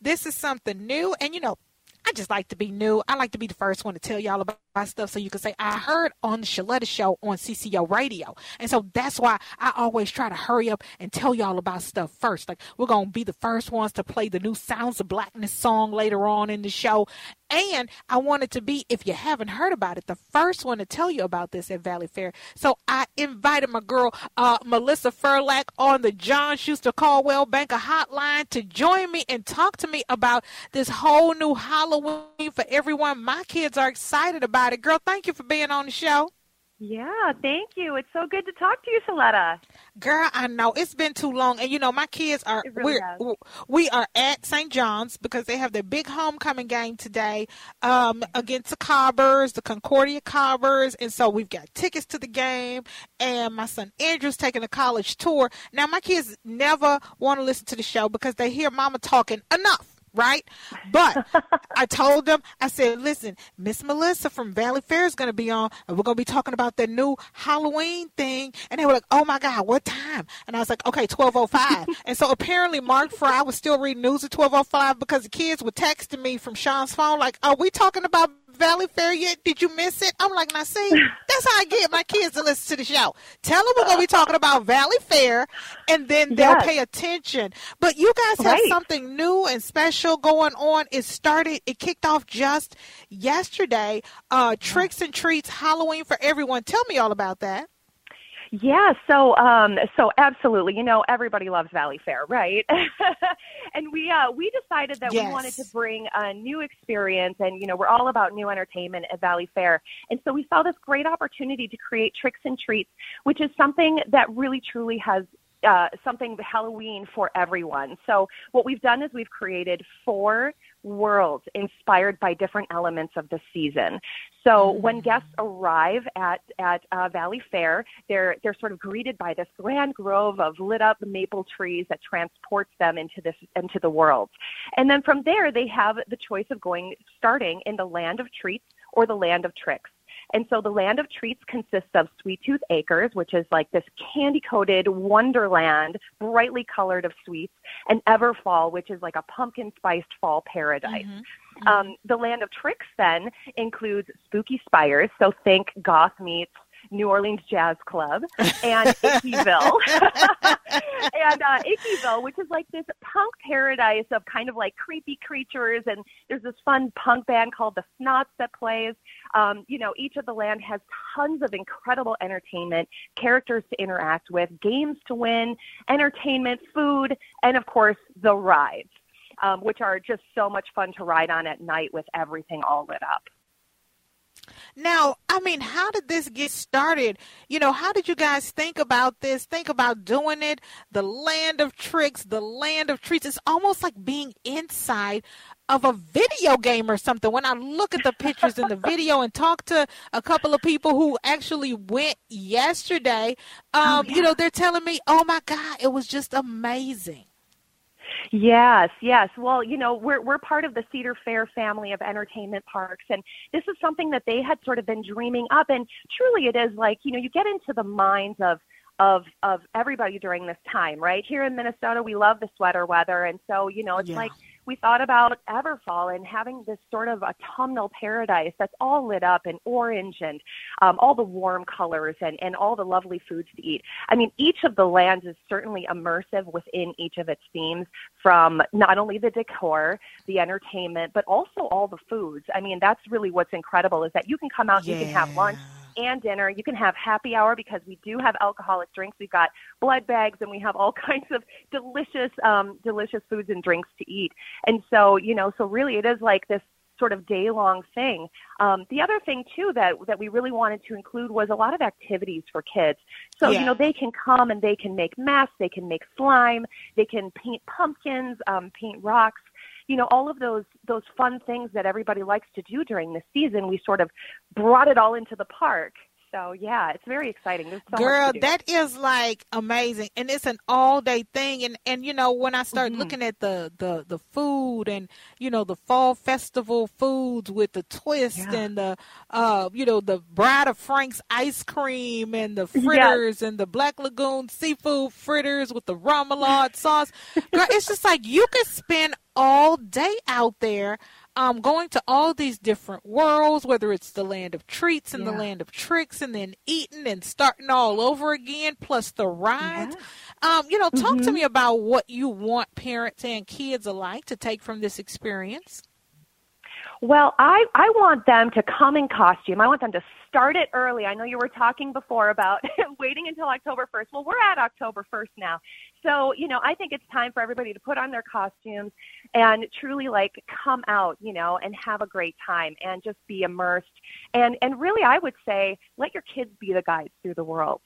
This is something new, and you know, I just like to be new. I like to be the first one to tell y'all about stuff so you can say, I heard on the Sheletta show on CCO radio. And so that's why I always try to hurry up and tell y'all about stuff first. Like we're going to be the first ones to play the new Sounds of Blackness song later on in the show. And I wanted to be, if you haven't heard about it, the first one to tell you about this at Valley Fair. So I invited my girl, uh, Melissa Ferlaak on the John Schuster Coldwell Banker hotline to join me and talk to me about this whole new Halloween for everyone. My kids are excited about it. Girl, thank you for being on the show. Yeah, thank you. It's so good to talk to you, Sheletta. Girl, I know it's been too long, and you know my kids are really we're, we are at St. John's because they have their big homecoming game today um, against the Cobbers, the Concordia Cobbers, and so we've got tickets to the game. And my son Andrew's taking a college tour. Now my kids never want to listen to the show because they hear Mama talking enough right? But I told them, I said, listen, Miss Melissa from Valley Fair is going to be on, and we're going to be talking about the new Halloween thing. And they were like, oh my God, what time? And I was like, okay, 1205. and so apparently Mark Fry was still reading news at 1205 because the kids were texting me from Sean's phone, like, are we talking about Valley Fair yet? Did you miss it? I'm like, now see, that's how I get my kids to listen to the show. Tell them we're going to be talking about Valley Fair, and then they'll Yes. pay attention. But you guys have Right. something new and special going on. It started, it kicked off just yesterday. Uh, Tricks and Treats Halloween for Everyone. Tell me all about that. Yeah, so um so absolutely. You know, everybody loves Valley Fair, right? and we uh we decided that we wanted to bring a new experience and you know, we're all about new entertainment at Valley Fair. And so we saw this great opportunity to create Tricks and Treats, which is something that really truly has uh, something Halloween for everyone. So what we've done is we've created four worlds inspired by different elements of the season. So when guests arrive at at uh, Valley Fair, they're they're sort of greeted by this grand grove of lit up maple trees that transports them into this into the world. And then from there, they have the choice of going starting in the land of treats or the land of tricks. And so the land of treats consists of Sweet Tooth Acres, which is like this candy coated wonderland, brightly colored of sweets, and Everfall, which is like a pumpkin spiced fall paradise. Um, the land of tricks then includes spooky spires, so think goth meets New Orleans Jazz Club and Ickeyville. and uh, Ickeyville, which is like this punk paradise of kind of like creepy creatures, and there's this fun punk band called the Snots that plays. Um, you know, each of the land has tons of incredible entertainment, characters to interact with, games to win, entertainment, food, and of course the rides, um, which are just so much fun to ride on at night with everything all lit up. Now, I mean, how did this get started? You know, how did you guys think about this? Think about doing it? The land of tricks, the land of treats. It's almost like being inside of a video game or something. When I look at the pictures in the video and talk to a couple of people who actually went yesterday, um, you know, they're telling me, oh my God, it was just amazing. Yes, yes. Well, you know, we're we're part of the Cedar Fair family of entertainment parks and this is something that they had sort of been dreaming up and truly it is like, you know, you get into the minds of of of everybody during this time, right? Here in Minnesota, we love the sweater weather and so, you know, it's Yeah. like we thought about Everfall and having this sort of autumnal paradise that's all lit up in orange and um, all the warm colors and, and all the lovely foods to eat. I mean, each of the lands is certainly immersive within each of its themes from not only the decor, the entertainment, but also all the foods. I mean, that's really what's incredible is that you can come out, you can have lunch and dinner. You can have happy hour because we do have alcoholic drinks. We've got blood bags and we have all kinds of delicious, um, delicious foods and drinks to eat. And so, you know, so really it is like this sort of day long thing. Um, the other thing too that that we really wanted to include was a lot of activities for kids. So Yeah. you know they can come and they can make masks, they can make slime, they can paint pumpkins, um, paint rocks. You know, all of those those fun things that everybody likes to do during the season, we sort of brought it all into the park. So yeah, it's very exciting. There's so Girl, that is like amazing, and it's an all day thing. And and you know when I start mm-hmm. looking at the the the food and you know the fall festival foods with the twist Yeah. and the uh you know the Bride of Frank's ice cream and the fritters and the Black Lagoon seafood fritters with the remoulade sauce. Girl, it's just like you could spend all day out there um, going to all these different worlds, whether it's the land of treats and the land of tricks, and then eating and starting all over again, plus the rides. Um, you know, talk Mm-hmm. to me about what you want parents and kids alike to take from this experience. Well, I I want them to come in costume. I want them to start it early. I know you were talking before about waiting until October 1st. Well, we're at October 1st now. So, you know, I think it's time for everybody to put on their costumes and truly like come out, you know, and have a great time and just be immersed. And and really I would say let your kids be the guides through the world.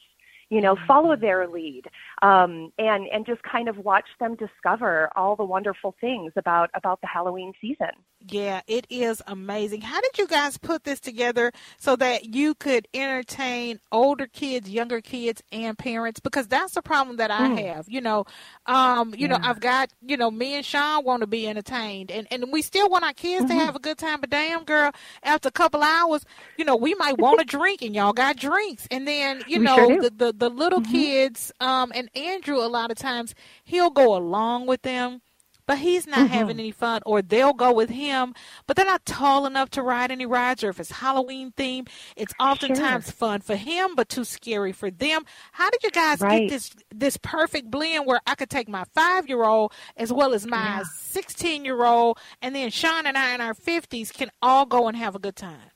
You know, follow their lead, um, and and just kind of watch them discover all the wonderful things about about the Halloween season. Yeah, it is amazing. How did you guys put this together so that you could entertain older kids, younger kids, and parents? Because that's the problem that I have. You know, um, you know, I've got, you know, me and Sean want to be entertained, and and we still want our kids to have a good time. But damn, girl, after a couple hours, you know, we might want a drink, and y'all got drinks, and then you We know, sure the the the little kids, um, and Andrew, a lot of times he'll go along with them but he's not Mm-hmm. having any fun or they'll go with him but they're not tall enough to ride any rides or if it's halloween theme it's oftentimes fun for him but too scary for them. How did you guys Right. get this this perfect blend where i could take my five year old as well as my 16 year old and then sean and i in our 50s can all go and have a good time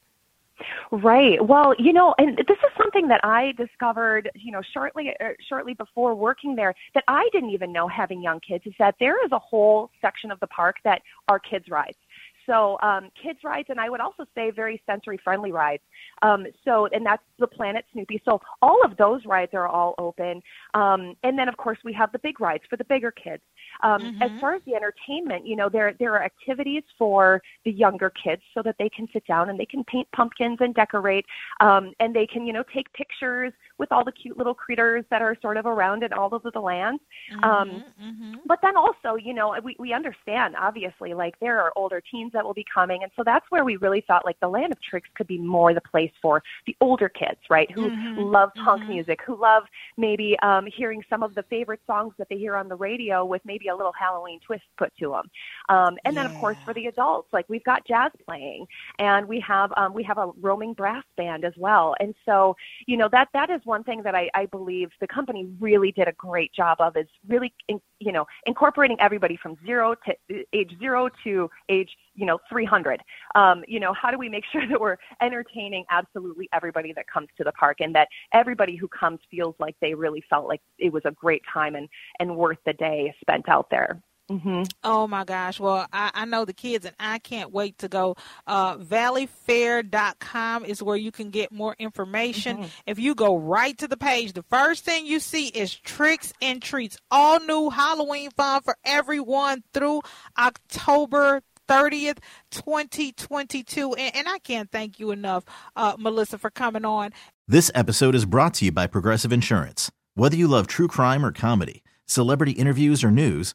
Right. Well, you know, and this is something that I discovered, you know, shortly uh, shortly before working there that I didn't even know having young kids is that there is a whole section of the park that are kids rides. So um, kids rides, and I would also say very sensory friendly rides. Um, so, and that's the Planet Snoopy. So all of those rides are all open. Um, and then, of course, we have the big rides for the bigger kids. Um, As far as the entertainment, you know, there there are activities for the younger kids so that they can sit down and they can paint pumpkins and decorate, um, and they can, you know, take pictures with all the cute little critters that are sort of around in all over the land. Um, but then also, you know, we, we understand obviously like there are older teens that will be coming. And so that's where we really thought like the land of tricks could be more the place for the older kids, right? Who love punk music, who love maybe um, hearing some of the favorite songs that they hear on the radio with maybe a little Halloween twist put to them. Um, and then of course for the adults, like we've got jazz playing and we have, um, we have a roaming brass band as well. And so, you know, that, that is one thing that I, I believe the company really did a great job of is really, in, you know, incorporating everybody from zero to age zero to age, you know, 300. Um, you know, how do we make sure that we're entertaining absolutely everybody that comes to the park and that everybody who comes feels like they really felt like it was a great time and, and worth the day spent out there. Hmm Oh my gosh. Well, I, I know the kids and I can't wait to go. Uh, valleyfair.com is where you can get more information. If you go right to the page, the first thing you see is tricks and treats. All new Halloween fun for everyone through October 30th, 2022. And, and I can't thank you enough, uh, Melissa, for coming on. This episode is brought to you by Progressive Insurance. Whether you love true crime or comedy, celebrity interviews or news,